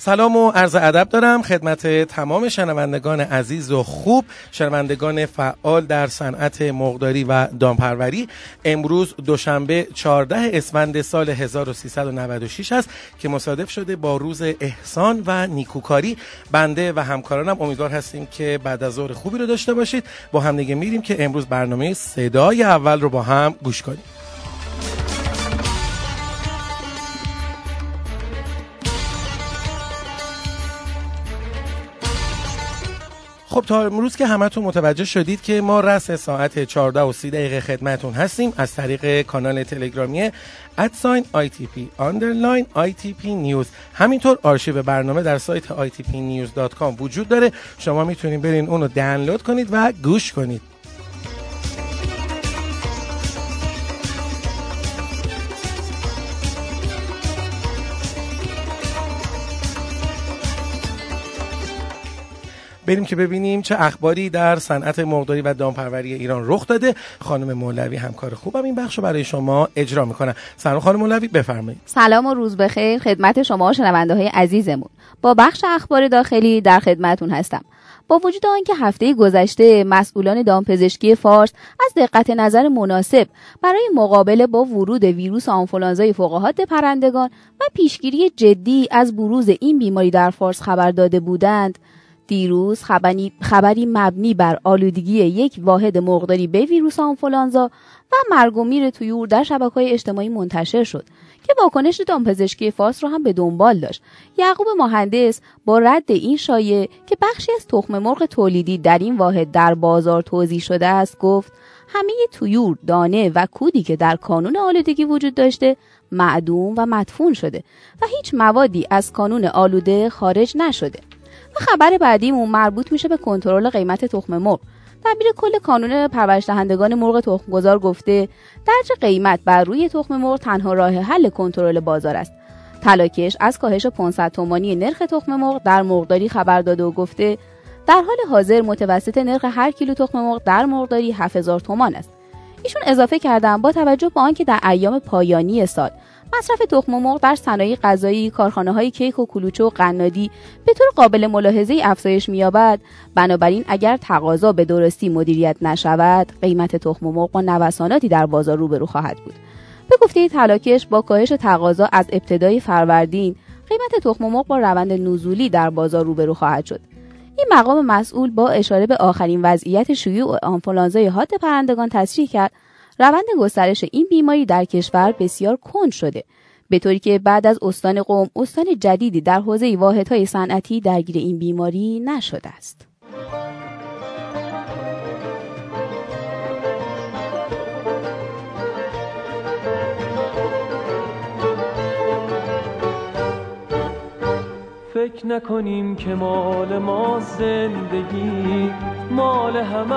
سلام و عرض ادب دارم خدمت تمام شنوندگان عزیز و خوب شنوندگان فعال در صنعت مقداری و دامپروری. امروز دوشنبه 14 اسفند سال 1396 است که مصادف شده با روز احسان و نیکوکاری. بنده و همکارانم امیدوار هستیم که بعد از ظهر خوبی رو داشته باشید. با هم دیگه میریم که امروز برنامه صدای اول رو با هم گوش کنیم. خب تا امروز که همتون متوجه شدید که ما رأس ساعت 14 و 30 دقیقه خدمتون هستیم از طریق کانال تلگرامی at sign ITP underline ITP News. همینطور آرشیو برنامه در سایت itpnews.com وجود داره. شما می‌تونید برین اونو دانلود کنید و گوش کنید. بریم که ببینیم چه اخباری در صنعت مرغداری و دامپروری ایران رخ داده. خانم مولوی همکار خوبم این بخش رو برای شما اجرا می‌کنم سلام خانم مولوی بفرمایید. سلام و روز بخیر خدمت شما شنونده های عزیزمون. با بخش اخبار داخلی در خدمتون هستم. با وجود آنکه هفته گذشته مسئولان دامپزشکی فارس از دقت نظر مناسب برای مقابله با ورود ویروس آنفولانزای فوقهات پرندگان و پیشگیری جدی از بروز این بیماری در فارس خبر داده بودند دیروز خبری, خبری مبنی بر آلودگی یک واحد مرغداری به ویروس آنفولانزا و مرگ و میر تویور در شبکه های اجتماعی منتشر شد که واکنش دامپزشکی فارس را هم به دنبال داشت. یعقوب مهندس با رد این شایعه که بخشی از تخم مرغ تولیدی در این واحد در بازار توضیح شده است گفت همه تویور دانه و کودی که در کانون آلودگی وجود داشته معدوم و مدفون شده و هیچ موادی از کانون آلوده خارج نشده. خبر بعدیمون مربوط میشه به کنترل قیمت تخم مرغ. دبیر کل کانون پرورش دهندگان مرغ تخمگذار گفته درج قیمت بر روی تخم مرغ تنها راه حل کنترل بازار است. تلاکش از کاهش 500 تومانی نرخ تخم مرغ در مرغداری خبر داده و گفته در حال حاضر متوسط نرخ هر کیلو تخم مرغ در مرغداری 7000 تومان است. ایشون اضافه کردن با توجه به آنکه در ایام پایانی سال مصرف تخم مرغ در صنایع غذایی کارخانه های کیک و کلوچه و قنادی به طور قابل ملاحظه افزایش مییابد. بنابراین اگر تقاضا به درستی مدیریت نشود قیمت تخم مرغ با نوساناتی در بازار روبرو خواهد بود. به گفته تلاکش با کاهش تقاضا از ابتدای فروردین قیمت تخم مرغ با روند نزولی در بازار روبرو خواهد شد. این مقام مسئول با اشاره به آخرین وضعیت شیوع آنفولانزای حاد پرندگان تصریح کرد روند گسترش این بیماری در کشور بسیار کند شده. به طوری که بعد از استان قوم استان جدیدی در حوزه واحدهای صنعتی درگیر این بیماری نشده است. فکر نکنیم که مال ما زندگی مال همه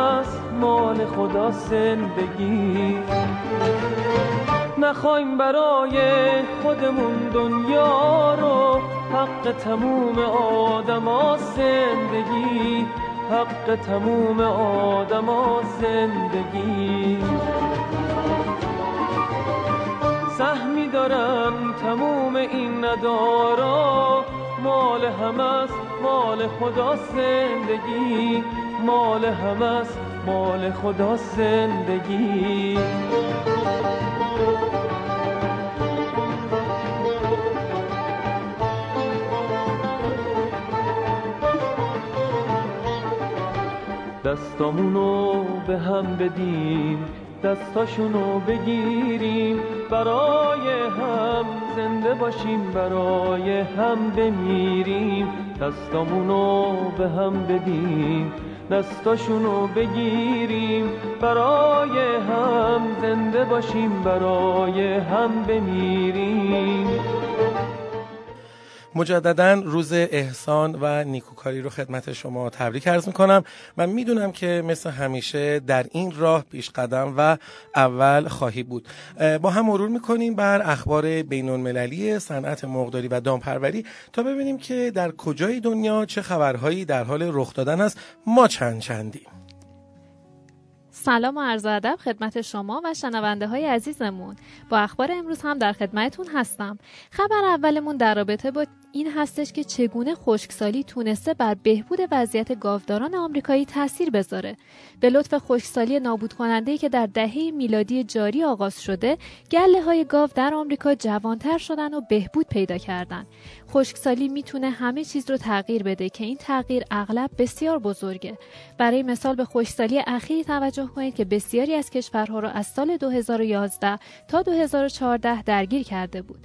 مال خدا زندگی. نخوایم برای خودمون دنیا رو حق تموم آدم زندگی. حق تموم آدم زندگی. سهمی دارن تموم این ندارا. مال همه مال خدا زندگی. مال همه مال خدا زندگی. دستامونو به هم بدیم دستاشونو بگیریم. برای هم زنده باشیم برای هم بمیریم. دستامونو به هم بدیم دستاشونو بگیریم برای هم زنده باشیم برای هم بمیریم. مجددا روز احسان و نیکوکاری رو خدمت شما تبریک عرض می‌کنم. من می‌دونم که مثل همیشه در این راه پیش قدم و اول خواهی بود. با هم مرور می‌کنیم بر اخبار بین المللی صنعت مرغداری و دامپروری تا ببینیم که در کجای دنیا چه خبرهایی در حال رخ دادن است. ما چند چندیم؟ سلام و عرض ادب خدمت شما و شنونده های عزیزمون. با اخبار امروز هم در خدمتتون هستم. خبر اولمون در رابطه با این هستش که چگونه خشکسالی تونسته بر بهبود وضعیت گاوداران آمریکایی تاثیر بذاره. به لطف خشکسالی نابود کننده که در دهه میلادی جاری آغاز شده، گله های گاو در آمریکا جوانتر شدن و بهبود پیدا کردن. خشکسالی می‌تونه همه چیز رو تغییر بده که این تغییر اغلب بسیار بزرگه. برای مثال به خشکسالی اخیری توجه کنید که بسیاری از کشورها را از سال 2011 تا 2014 درگیر کرده بود.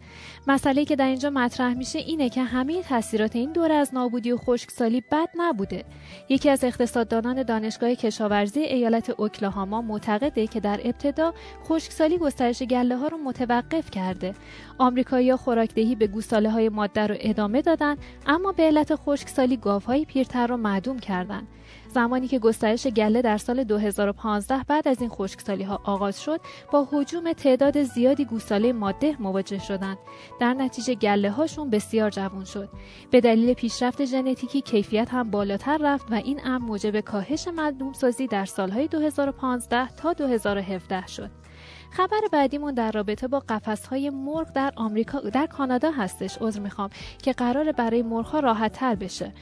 مسئله که در اینجا مطرح میشه اینه که همه تاثیرات این دوره از نابودی و خشکسالی بد نبوده. یکی از اقتصاددانان دانشگاه کشاورزی ایالت اوکلاهاما معتقده که در ابتدا خشکسالی گسترش گله ها رو متوقف کرده. آمریکایی‌ها خوراکدهی به گوساله های ماده رو ادامه دادن اما به علت خشکسالی گاوهای پیرتر رو معدوم کردند. زمانی که گسترش گله در سال 2015 بعد از این خشکسالی ها آغاز شد با حجوم تعداد زیادی گوساله ماده مواجه شدند. در نتیجه گله هاشون بسیار جوان شد. به دلیل پیشرفت ژنتیکی کیفیت هم بالاتر رفت و این امر موجب کاهش مدوم سازی در سالهای 2015 تا 2017 شد. خبر بعدیمون در رابطه با های مرغ در آمریکا در کانادا هستش. عذر می‌خوام که قرار برای مرغ ها راحت تر بشه.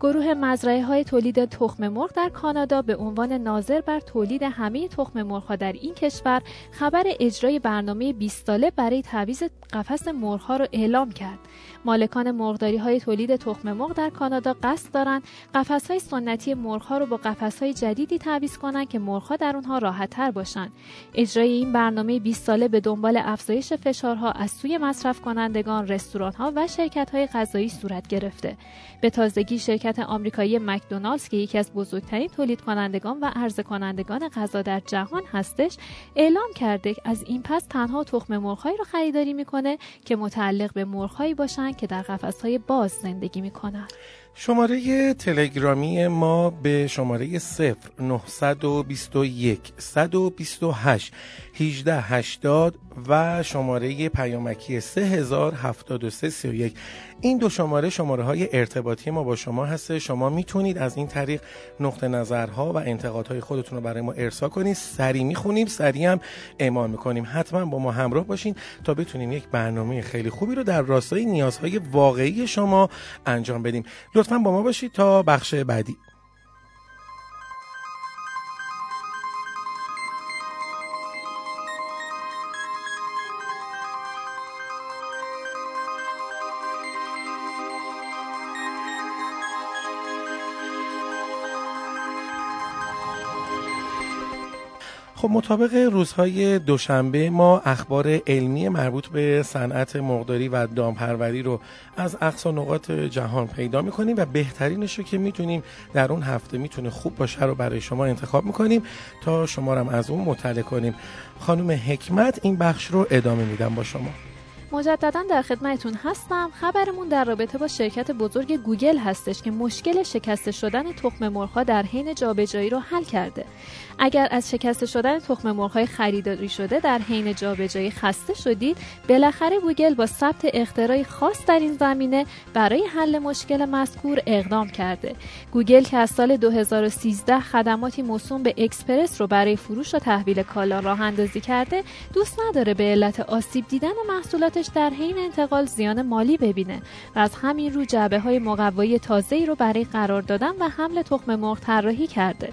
گروه مزرعه های تولید تخم مرغ در کانادا به عنوان ناظر بر تولید همه تخم مرغ ها در این کشور خبر اجرای برنامه 20 ساله برای تعویض قفس مرغ ها را اعلام کرد. مالکان مرغداری های تولید تخم مرغ در کانادا قصد دارند قفس های سنتی مرغ ها رو با قفس های جدیدی تعویض کنند که مرغ ها در اونها راحت تر باشند اجرای این برنامه 20 ساله به دنبال افزایش فشارها از سوی مصرف کنندگان رستوران ها و شرکت های غذایی صورت گرفته. به تازگی شرکت آمریکایی مکدونالدز که یکی از بزرگترین تولید کنندگان و عرضه کنندگان غذا در جهان هستش اعلام کرده از این پس تنها تخم مرغهایی را خریداری می‌کنه که متعلق به مرغهایی باشند که در قفسهای باز زندگی می‌کنند شماره تلگرامی ما به شماره 0 921 128 1880 و شماره پیامکی 307331 این دو شماره شماره های ارتباطی ما با شما هست شما می‌تونید از این طریق نقطه نظرها و انتقادهای خودتون رو برای ما ارسا کنید. سری می‌خونیم سری هم اعمال می‌کنیم. حتما با ما همراه باشین تا بتونیم یک برنامه خیلی خوبی رو در راستای نیازهای واقعی شما انجام بدیم. لطفا با ما باشید تا بخش بعدی. خب مطابق روزهای دوشنبه ما اخبار علمی مربوط به صنعت مقداری و دامپروری رو از اقصا نقاط جهان پیدا می‌کنیم و بهترینش رو که می‌تونیم در اون هفته می‌تونه خوب باشه رو برای شما انتخاب می‌کنیم تا شما هم از اون مطلع کنیم. خانم حکمت این بخش رو ادامه میدم با شما. مجددا در خدمتتون هستم. خبرمون در رابطه با شرکت بزرگ گوگل هستش که مشکل شکسته شدن تخم مرغها در حین جابجایی رو حل کرده. اگر از شکسته شدن تخم مرغ‌های خریداری شده در حین جابجایی خسته شدید بالاخره گوگل با ثبت اختراعی خاص در این زمینه برای حل مشکل مذکور اقدام کرده. گوگل که از سال 2013 خدماتی موسوم به اکسپرس رو برای فروش و تحویل کالا راه اندازی کرده دوست نداره به علت آسیب دیدن محصولاتش در حین انتقال زیان مالی ببینه و از همین رو جعبه های مقوایی تازه‌ای رو برای قرار دادن و حمل تخم مرغ طراحی کرده.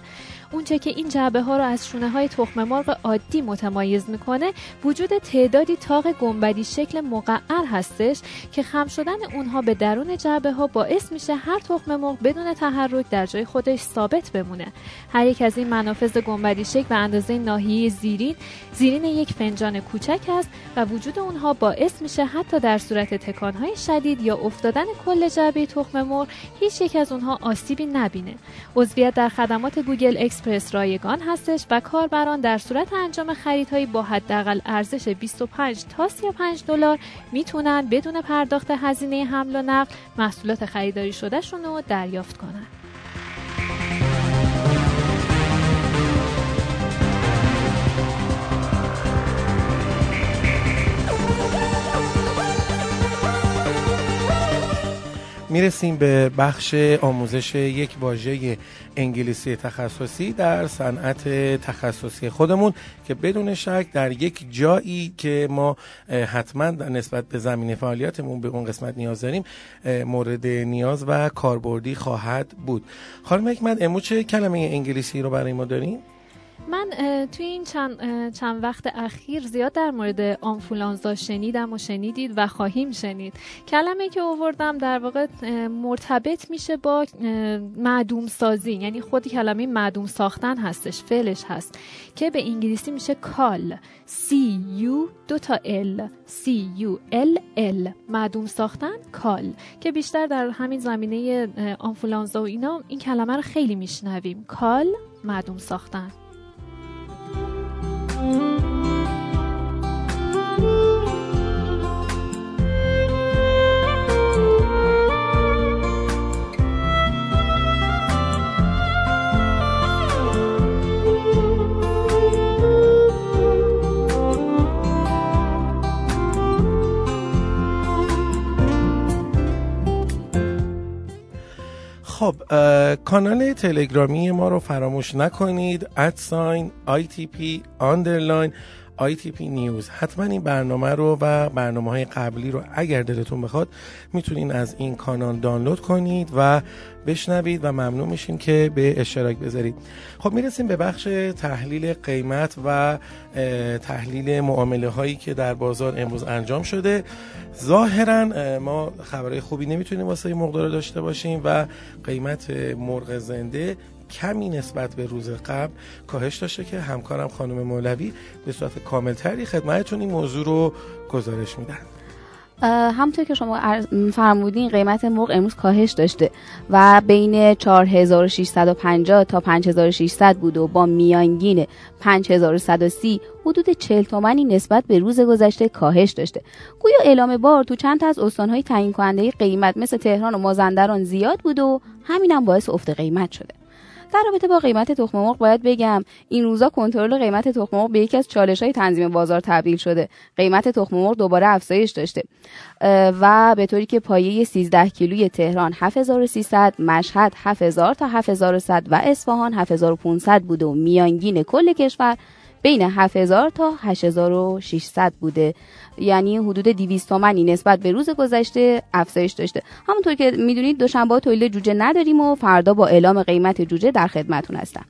اونچه که این جعبه ها رو از شونه های تخم مرغ عادی متمایز می‌کنه وجود تعدادی تاق گنبدی شکل مقعر هستش که خم شدن اونها به درون جعبه ها باعث میشه هر تخم مرغ بدون تحرک در جای خودش ثابت بمونه. هر یک از این منافذ گنبدی شکل به اندازه ناحیه زیرین زیرین یک فنجان کوچک است و وجود اونها باعث میشه حتی در صورت تکانهای شدید یا افتادن کل جعبه تخم مرغ هیچ یک از اونها آسیبی نبینه. عضویت در خدمات گوگل اکسپرس رایگان هستش و کاربران در صورت انجام خریدهایی با حداقل ارزش 25 تا 35 دلار می‌تونن بدون پرداخت هزینه حمل و نقل محصولات خریداری شدهشون رو دریافت کنند. می‌رسیم به بخش آموزش یک واژه انگلیسی تخصصی در صنعت تخصصی خودمون که بدون شک در یک جایی که ما حتما نسبت به زمین فعالیتمون به اون قسمت نیاز داریم مورد نیاز و کاربردی خواهد بود خانم حکمت امروز چه کلمه انگلیسی رو برای ما داریم؟ من توی این چند, چند وقت اخیر زیاد در مورد آنفولانزا شنیدم و شنیدید و خواهیم شنید. کلمه که آوردم در واقع مرتبط میشه با معدوم سازی. یعنی خودی کلمه معدوم ساختن هستش فعلش هست. که به انگلیسی میشه کال. C U دو تا L. C U L L. معدوم ساختن کال. که بیشتر در همین زمینه آنفولانزا و اینا این کلمه رو خیلی میشنویم. کال معدوم ساختن. خب کانال تلگرامی ما رو فراموش نکنید. at sign ITP underline. ITP News. حتما این برنامه رو و برنامه های قبلی رو اگر دلتون بخواد می‌تونین از این کانال دانلود کنید و بشنوید و ممنون میشیم که به اشتراک بذارید. خب می‌رسیم به بخش تحلیل قیمت و تحلیل معامله هایی که در بازار امروز انجام شده. ظاهرا ما خبرهای خوبی نمی‌تونیم واسه مقدار داشته باشیم و قیمت مرغ زنده کمی نسبت به روز قبل کاهش داشته که همکارم خانم مولوی به صورت کاملتری خدمتتون این موضوع رو گزارش میدن همونطور که شما فرمودین قیمت مرغ امروز کاهش داشته و بین 4650 تا 5600 بود و با میانگین 5130 حدود 40 تومانی نسبت به روز گذشته کاهش داشته. گویا اعلام بار تو چند تا از استانهای تعیین کننده قیمت مثل تهران و مازندران زیاد بود و همینم باعث افت قیمت شده. در رابطه با قیمت تخم مرغ باید بگم این روزا کنترل قیمت تخم مرغ به یکی از چالش های تنظیم بازار تبدیل شده. قیمت تخم مرغ دوباره افزایش داشته. و به طوری که پایه 13 کیلوی تهران 7300 مشهد 7000 تا 7100 و اصفهان 7500 بوده و میانگین کل کشور بین 7000 تا 8600 بوده. یعنی حدود 200 تومانی نسبت به روز گذشته افزایش داشته. همونطور که می‌دونید دوشنبه تولید جوجه نداریم و فردا با اعلام قیمت جوجه در خدمتون هستم.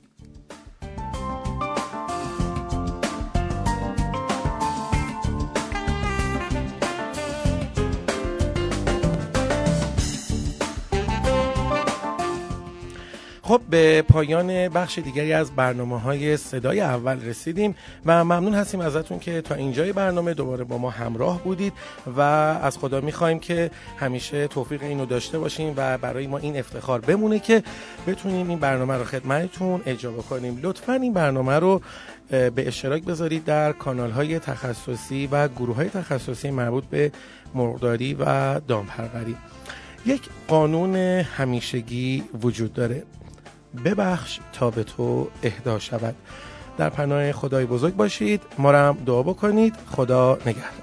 خب به پایان بخش دیگری از برنامه های صدای اول رسیدیم و ممنون هستیم ازتون که تا اینجای برنامه دوباره با ما همراه بودید و از خدا می‌خوایم که همیشه توفیق اینو داشته باشیم و برای ما این افتخار بمونه که بتونیم این برنامه رو خدمتتون اجابه کنیم لطفا این برنامه رو به اشتراک بذارید در کانال های تخصصی و گروه های تخصصی مربوط به مرغداری و دامپروری یک قانون همیشگی وجود داره. ببخش تا به تو اهدا شود. در پناه خدای بزرگ باشید. ما را دعا بکنید. خدا نگهدار.